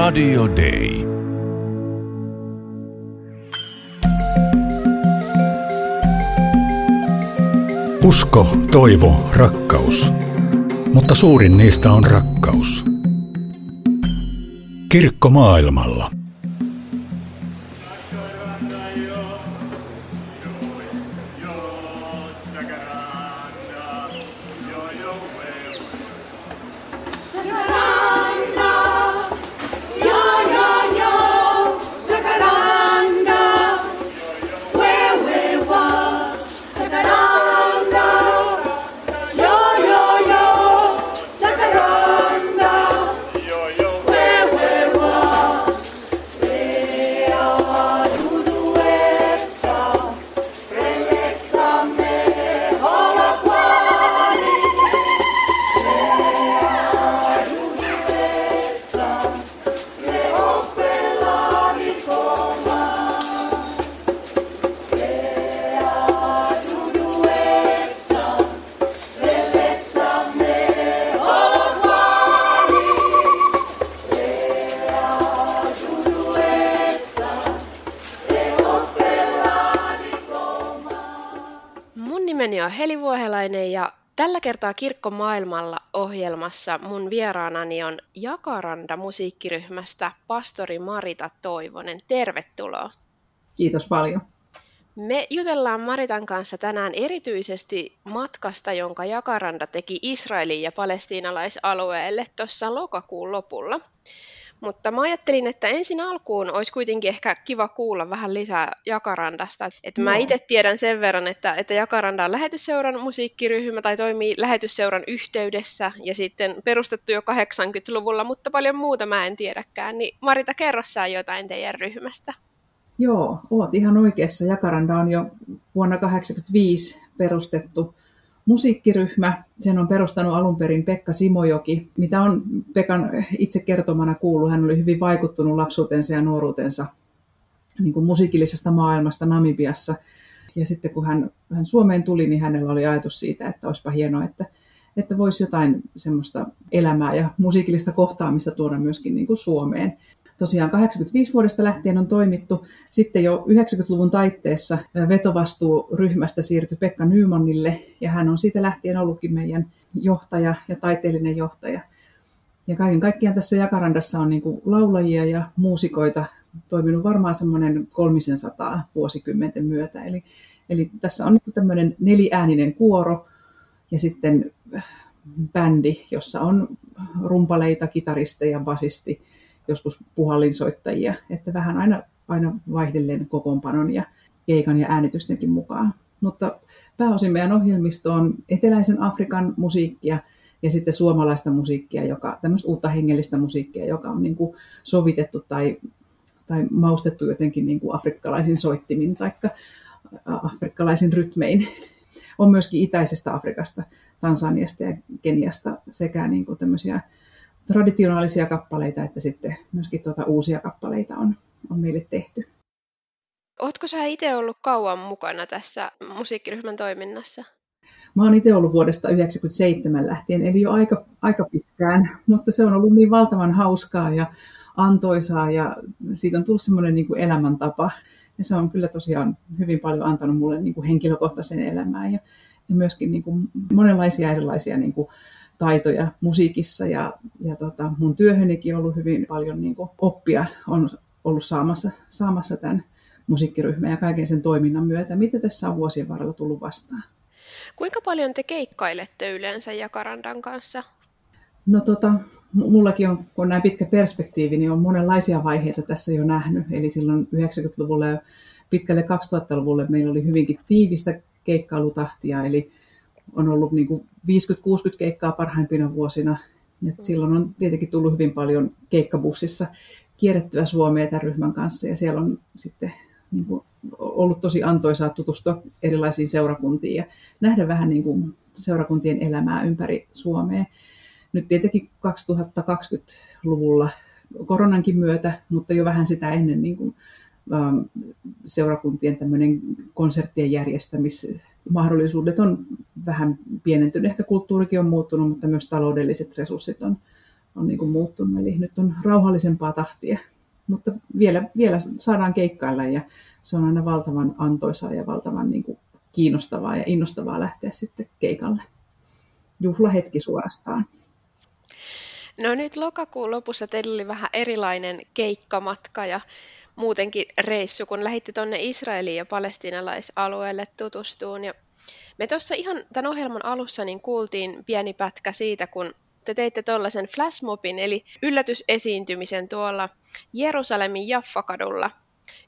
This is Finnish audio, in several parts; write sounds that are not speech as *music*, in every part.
Radio Day. Usko, toivo, rakkaus. Mutta suurin niistä on rakkaus. Kirkko maailmalla. Nimeni on Heli Vuohelainen ja tällä kertaa Kirkko maailmalla ohjelmassa mun vieraanani on Jakaranda musiikkiryhmästä pastori Marita Toivonen. Tervetuloa. Kiitos paljon. Me jutellaan Maritan kanssa tänään erityisesti matkasta, jonka Jakaranda teki Israelin ja palestiinalaisalueelle tuossa lokakuun lopulla. Mutta mä ajattelin, että ensin alkuun olisi kuitenkin ehkä kiva kuulla vähän lisää Jakarandasta. Että mä itse tiedän sen verran, että, että Jakaranda on lähetysseuran musiikkiryhmä tai toimii lähetysseuran yhteydessä ja sitten perustettu jo 80-luvulla, mutta paljon muuta mä en tiedäkään. Niin Marita, kerro sä jotain teidän ryhmästä. Joo, oot ihan oikeassa. Jakaranda on jo vuonna 1985 perustettu musiikkiryhmä. Sen on perustanut alun perin Pekka Simojoki, mitä on Pekan itse kertomana kuullut. Hän oli hyvin vaikuttunut lapsuutensa ja nuoruutensa niin kuin musiikillisesta maailmasta Namibiassa. Ja sitten kun hän, hän Suomeen tuli, niin hänellä oli ajatus siitä, että olisipa hienoa, että, että voisi jotain semmoista elämää ja musiikillista kohtaamista tuoda myöskin niin kuin Suomeen. Tosiaan 85 vuodesta lähtien on toimittu. Sitten jo 90-luvun taitteessa vetovastuu ryhmästä siirtyi Pekka Nymannille ja hän on siitä lähtien ollutkin meidän johtaja ja taiteellinen johtaja. Ja kaiken kaikkiaan tässä Jakarandassa on niin laulajia ja muusikoita toiminut varmaan semmoinen 300 vuosikymmenten myötä. Eli, eli tässä on niin tämmöinen neliääninen kuoro ja sitten bändi, jossa on rumpaleita, kitaristeja, basisti, joskus puhallinsoittajia, että vähän aina, aina vaihdellen kokoonpanon ja keikan ja äänitystenkin mukaan. Mutta pääosin meidän ohjelmisto on eteläisen Afrikan musiikkia ja sitten suomalaista musiikkia, joka, tämmöistä uutta hengellistä musiikkia, joka on niin kuin sovitettu tai, tai maustettu jotenkin niin kuin afrikkalaisin soittimin tai afrikkalaisin rytmein. On myöskin itäisestä Afrikasta, Tansaniasta ja Keniasta sekä niin kuin tämmöisiä traditionaalisia kappaleita, että sitten myöskin tuota uusia kappaleita on, on meille tehty. Ootko sä itse ollut kauan mukana tässä musiikkiryhmän toiminnassa? Mä oon itse ollut vuodesta 1997 lähtien, eli jo aika, aika pitkään, mutta se on ollut niin valtavan hauskaa ja antoisaa ja siitä on tullut semmoinen niin kuin elämäntapa. Ja se on kyllä tosiaan hyvin paljon antanut mulle niin kuin henkilökohtaisen elämään ja, ja myöskin niin kuin monenlaisia erilaisia niin kuin taitoja musiikissa ja, ja tota, mun työhönikin on ollut hyvin paljon niin kuin oppia on ollut saamassa, saamassa tämän musiikkiryhmän ja kaiken sen toiminnan myötä. Mitä tässä on vuosien varrella tullut vastaan? Kuinka paljon te keikkailette yleensä Jakarandan kanssa? No tota, mullakin on, kun on näin pitkä perspektiivi, niin on monenlaisia vaiheita tässä jo nähnyt. Eli silloin 90-luvulla ja pitkälle 2000-luvulle meillä oli hyvinkin tiivistä keikkailutahtia, eli on ollut niin kuin 50-60 keikkaa parhaimpina vuosina. Ja silloin on tietenkin tullut hyvin paljon keikkabussissa kierrettyä Suomea tämän ryhmän kanssa ja siellä on sitten niin kuin ollut tosi antoisaa tutustua erilaisiin seurakuntiin ja nähdä vähän niin kuin seurakuntien elämää ympäri Suomea. Nyt tietenkin 2020-luvulla koronankin myötä, mutta jo vähän sitä ennen niin kuin, seurakuntien tämmöinen konserttien järjestämismahdollisuudet on vähän pienentynyt. Ehkä kulttuurikin on muuttunut, mutta myös taloudelliset resurssit on, on niin kuin muuttunut. Eli nyt on rauhallisempaa tahtia. Mutta vielä, vielä saadaan keikkailla ja se on aina valtavan antoisaa ja valtavan niin kuin kiinnostavaa ja innostavaa lähteä sitten keikalle. Juhlahetki suorastaan. No nyt lokakuun lopussa teillä oli vähän erilainen keikkamatka ja muutenkin reissu, kun lähditte tuonne Israeliin ja palestinalaisalueelle tutustuun. Ja me tuossa ihan tämän ohjelman alussa niin kuultiin pieni pätkä siitä, kun te teitte tuollaisen flashmobin, eli yllätysesiintymisen tuolla Jerusalemin Jaffakadulla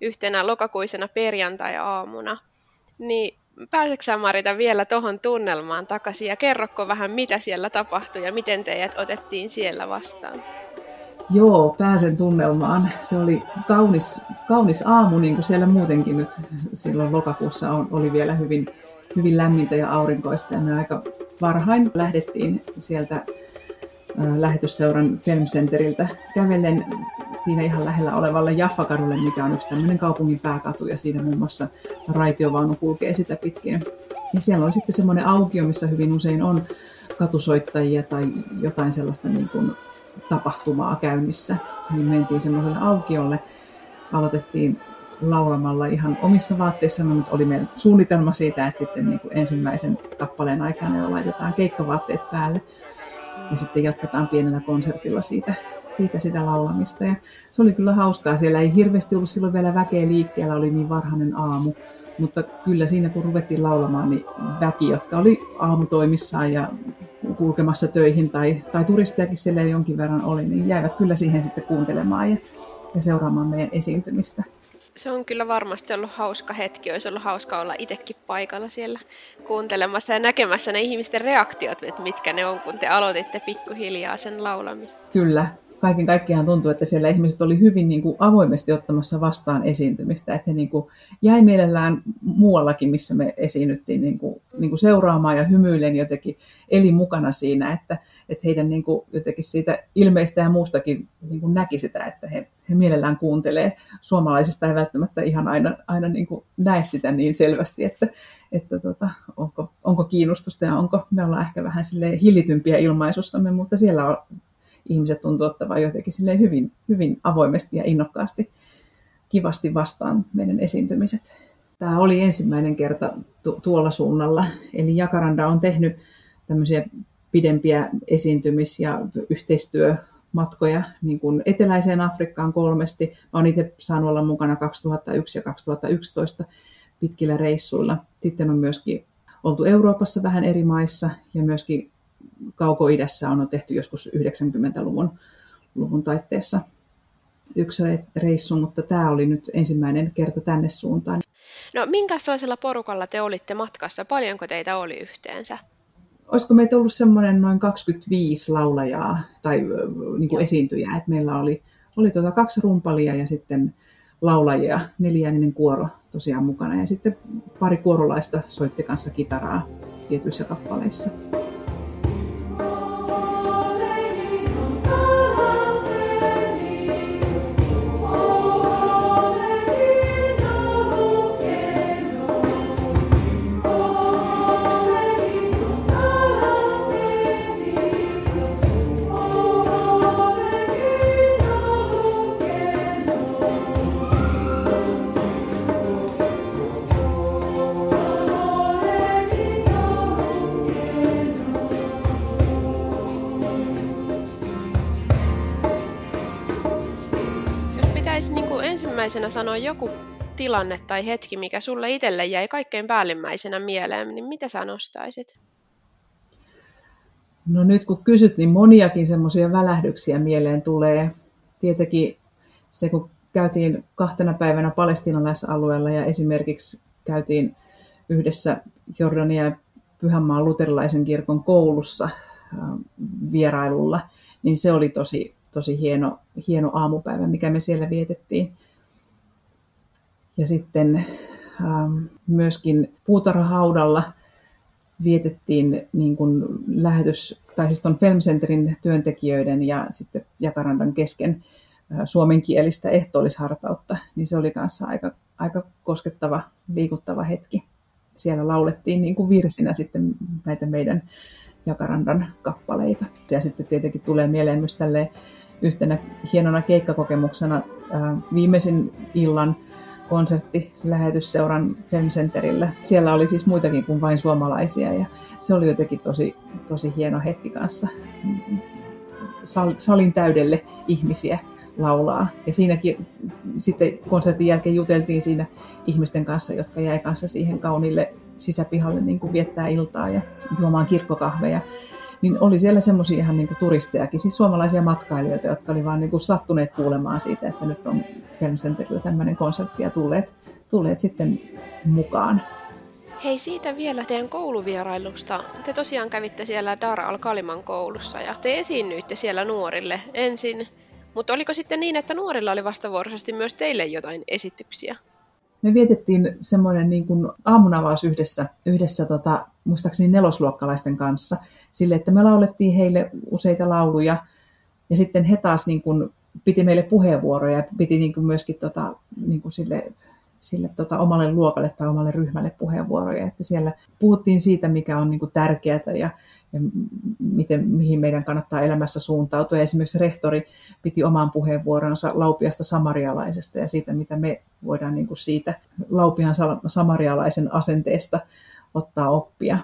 yhtenä lokakuisena perjantai-aamuna. Niin pääseksä Marita vielä tuohon tunnelmaan takaisin ja kerrokko vähän, mitä siellä tapahtui ja miten teidät otettiin siellä vastaan? Joo, pääsen tunnelmaan. Se oli kaunis, kaunis aamu, niin kuin siellä muutenkin nyt silloin lokakuussa on, oli vielä hyvin, hyvin lämmintä ja aurinkoista. Ja me aika varhain lähdettiin sieltä lähetysseuran Film Centeriltä kävellen siinä ihan lähellä olevalle Jaffakadulle, mikä on yksi tämmöinen kaupungin pääkatu ja siinä muun muassa raitiovaunu kulkee sitä pitkin. Ja siellä on sitten semmoinen aukio, missä hyvin usein on katusoittajia tai jotain sellaista niin kuin tapahtumaa käynnissä. Niin mentiin semmoiselle aukiolle, aloitettiin laulamalla ihan omissa vaatteissa, mutta oli meillä suunnitelma siitä, että sitten niin kuin ensimmäisen kappaleen aikana jo laitetaan keikkavaatteet päälle ja sitten jatketaan pienellä konsertilla siitä, siitä sitä laulamista. Ja se oli kyllä hauskaa. Siellä ei hirveästi ollut silloin vielä väkeä liikkeellä, oli niin varhainen aamu. Mutta kyllä siinä kun ruvettiin laulamaan, niin väki, jotka oli aamutoimissaan ja kulkemassa töihin tai, tai turistejakin siellä jonkin verran oli, niin jäivät kyllä siihen sitten kuuntelemaan ja, ja seuraamaan meidän esiintymistä se on kyllä varmasti ollut hauska hetki. Olisi ollut hauska olla itsekin paikalla siellä kuuntelemassa ja näkemässä ne ihmisten reaktiot, että mitkä ne on, kun te aloititte pikkuhiljaa sen laulamisen. Kyllä, kaiken kaikkiaan tuntuu, että siellä ihmiset oli hyvin niin kuin avoimesti ottamassa vastaan esiintymistä, että he niin kuin jäi mielellään muuallakin, missä me esiinnyttiin niin kuin, niin kuin seuraamaan ja hymyillen jotenkin eli mukana siinä, että, että heidän niin kuin jotenkin siitä ilmeistä ja muustakin niin kuin näki sitä, että he, he mielellään kuuntelee. Suomalaisista ei välttämättä ihan aina, aina niin kuin näe sitä niin selvästi, että, että tota, onko, onko kiinnostusta ja onko, me ollaan ehkä vähän hillitympiä ilmaisussamme, mutta siellä on ihmiset tuntuu ottavan jotenkin hyvin, hyvin avoimesti ja innokkaasti kivasti vastaan meidän esiintymiset. Tämä oli ensimmäinen kerta tu- tuolla suunnalla, eli Jakaranda on tehnyt tämmöisiä pidempiä esiintymis- ja yhteistyömatkoja niin kuin eteläiseen Afrikkaan kolmesti. Mä olen itse saanut olla mukana 2001 ja 2011 pitkillä reissuilla. Sitten on myöskin oltu Euroopassa vähän eri maissa ja myöskin Kauko-idässä on tehty joskus 90-luvun luvun taitteessa yksi reissu, mutta tämä oli nyt ensimmäinen kerta tänne suuntaan. No minkälaisella porukalla te olitte matkassa? Paljonko teitä oli yhteensä? Olisiko meitä ollut semmoinen noin 25 laulajaa tai niin kuin esiintyjää. Et meillä oli, oli tuota kaksi rumpalia ja sitten laulajia, neljääninen kuoro tosiaan mukana. Ja sitten pari kuorolaista soitti kanssa kitaraa tietyissä kappaleissa. Ensimmäisenä sanoa joku tilanne tai hetki, mikä sulle itselle jäi kaikkein päällimmäisenä mieleen, niin mitä sä nostaisit? No nyt kun kysyt, niin moniakin semmoisia välähdyksiä mieleen tulee. Tietenkin se, kun käytiin kahtena päivänä palestinalaisalueella ja esimerkiksi käytiin yhdessä Jordania ja Pyhänmaan luterilaisen kirkon koulussa vierailulla, niin se oli tosi, tosi hieno, hieno aamupäivä, mikä me siellä vietettiin. Ja sitten ähm, myöskin puutarhahaudalla vietettiin niin kuin lähetys, tai siis tuon Filmcenterin työntekijöiden ja sitten Jakarandan kesken äh, suomenkielistä ehtoollishartautta, niin se oli kanssa aika, aika koskettava, liikuttava hetki. Siellä laulettiin niin kuin virsinä sitten näitä meidän, Jakarandan kappaleita. Ja sitten tietenkin tulee mieleen myös tälle yhtenä hienona keikkakokemuksena viimeisin illan konsertti lähetysseuran Femcenterillä. Siellä oli siis muitakin kuin vain suomalaisia ja se oli jotenkin tosi, tosi hieno hetki kanssa. Salin täydelle ihmisiä laulaa. Ja siinäkin sitten konsertin jälkeen juteltiin siinä ihmisten kanssa, jotka jäi kanssa siihen kaunille sisäpihalle niin kuin viettää iltaa ja juomaan kirkkokahveja. Niin oli siellä semmoisia ihan niin kuin turistejakin, siis suomalaisia matkailijoita, jotka oli vaan niin kuin sattuneet kuulemaan siitä, että nyt on Filmcenterillä tämmöinen konsertti ja tulleet, tulleet sitten mukaan. Hei siitä vielä teidän kouluvierailusta. Te tosiaan kävitte siellä Dar al-Kaliman koulussa ja te esiinnyitte siellä nuorille ensin mutta oliko sitten niin, että nuorilla oli vastavuoroisesti myös teille jotain esityksiä? Me vietettiin semmoinen niin kuin aamunavaus yhdessä, yhdessä tota, muistaakseni nelosluokkalaisten kanssa, sille, että me laulettiin heille useita lauluja, ja sitten he taas niin kuin, piti meille puheenvuoroja, ja piti niin kuin myöskin tota, niin kuin sille sille tota, omalle luokalle tai omalle ryhmälle puheenvuoroja. Että siellä puhuttiin siitä, mikä on niin kuin tärkeää ja, ja miten, mihin meidän kannattaa elämässä suuntautua. Ja esimerkiksi rehtori piti oman puheenvuoronsa laupiasta samarialaisesta ja siitä, mitä me voidaan niin kuin siitä laupian samarialaisen asenteesta ottaa oppia.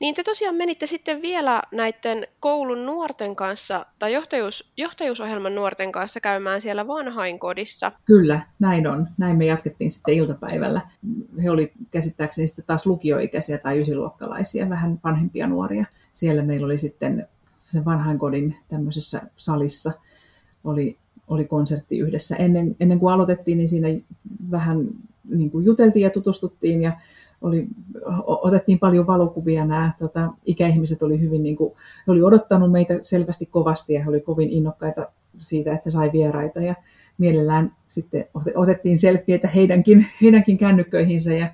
Niin te tosiaan menitte sitten vielä näiden koulun nuorten kanssa tai johtajuus, johtajuusohjelman nuorten kanssa käymään siellä vanhainkodissa. Kyllä, näin on. Näin me jatkettiin sitten iltapäivällä. He oli käsittääkseni sitten taas lukioikäisiä tai ysiluokkalaisia, vähän vanhempia nuoria. Siellä meillä oli sitten sen vanhainkodin tämmöisessä salissa oli, oli konsertti yhdessä. Ennen, ennen kuin aloitettiin, niin siinä vähän niin kuin juteltiin ja tutustuttiin ja oli, otettiin paljon valokuvia. Nämä tota, ikäihmiset oli hyvin, niin kuin, he oli odottanut meitä selvästi kovasti ja he oli kovin innokkaita siitä, että sai vieraita ja mielellään sitten otettiin selfieitä heidänkin, *laughs* heidänkin kännykköihinsä ja,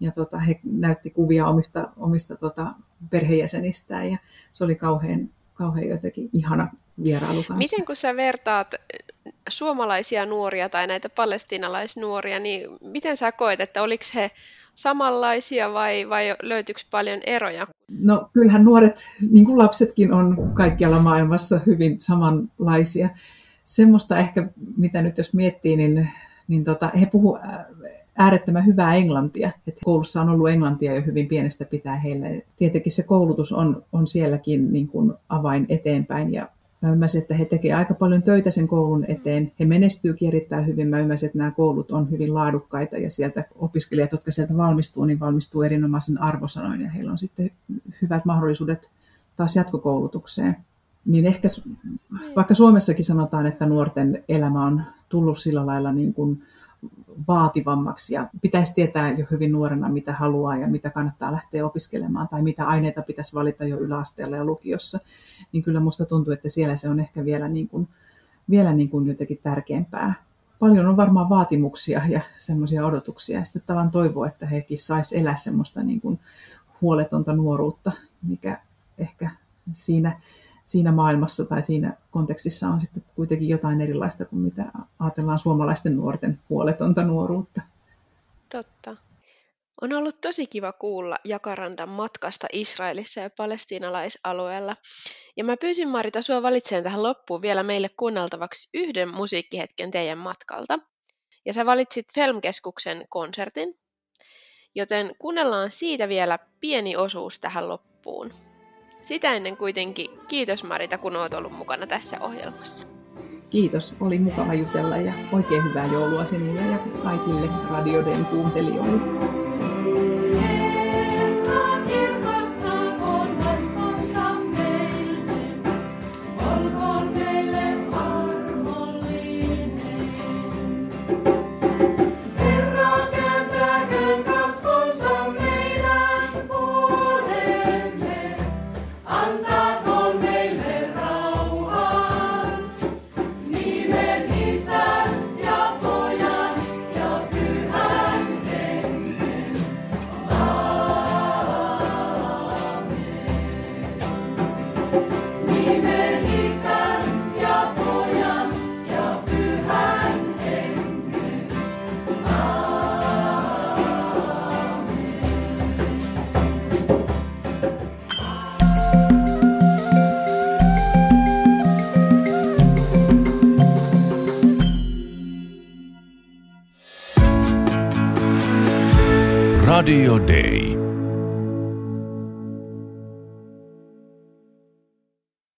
ja tota, he näytti kuvia omista, omista tota, perheenjäsenistään ja se oli kauhean, kauhean jotenkin ihana vierailu kanssa. Miten kun sä vertaat suomalaisia nuoria tai näitä palestiinalaisnuoria, niin miten sä koet, että oliko he samanlaisia vai, vai löytyykö paljon eroja? No kyllähän nuoret, niin kuin lapsetkin, on kaikkialla maailmassa hyvin samanlaisia. Semmoista ehkä, mitä nyt jos miettii, niin, niin tota, he puhuvat äärettömän hyvää englantia. Että koulussa on ollut englantia jo hyvin pienestä pitää heille. Tietenkin se koulutus on, on sielläkin niin kuin avain eteenpäin ja Mä ymmärsin, että he tekevät aika paljon töitä sen koulun eteen. He menestyykin erittäin hyvin. Mä ymmärsin, että nämä koulut on hyvin laadukkaita ja sieltä opiskelijat, jotka sieltä valmistuu, niin valmistuu erinomaisen arvosanoin ja heillä on sitten hyvät mahdollisuudet taas jatkokoulutukseen. Niin ehkä vaikka Suomessakin sanotaan, että nuorten elämä on tullut sillä lailla niin kuin vaativammaksi ja pitäisi tietää jo hyvin nuorena, mitä haluaa ja mitä kannattaa lähteä opiskelemaan tai mitä aineita pitäisi valita jo yläasteella ja lukiossa, niin kyllä musta tuntuu, että siellä se on ehkä vielä, niin kuin, vielä niin kuin jotenkin tärkeämpää. Paljon on varmaan vaatimuksia ja semmoisia odotuksia ja sitten tavan toivoa, että hekin sais elää semmoista niin kuin huoletonta nuoruutta, mikä ehkä siinä siinä maailmassa tai siinä kontekstissa on sitten kuitenkin jotain erilaista kuin mitä ajatellaan suomalaisten nuorten huoletonta nuoruutta. Totta. On ollut tosi kiva kuulla Jakarandan matkasta Israelissa ja palestiinalaisalueella. Ja mä pyysin Marita sua valitsemaan tähän loppuun vielä meille kuunneltavaksi yhden musiikkihetken teidän matkalta. Ja sä valitsit Filmkeskuksen konsertin, joten kuunnellaan siitä vielä pieni osuus tähän loppuun. Sitä ennen kuitenkin kiitos Marita, kun olet ollut mukana tässä ohjelmassa. Kiitos, oli mukava jutella ja oikein hyvää joulua sinulle ja kaikille radioiden kuuntelijoille. Radio Day.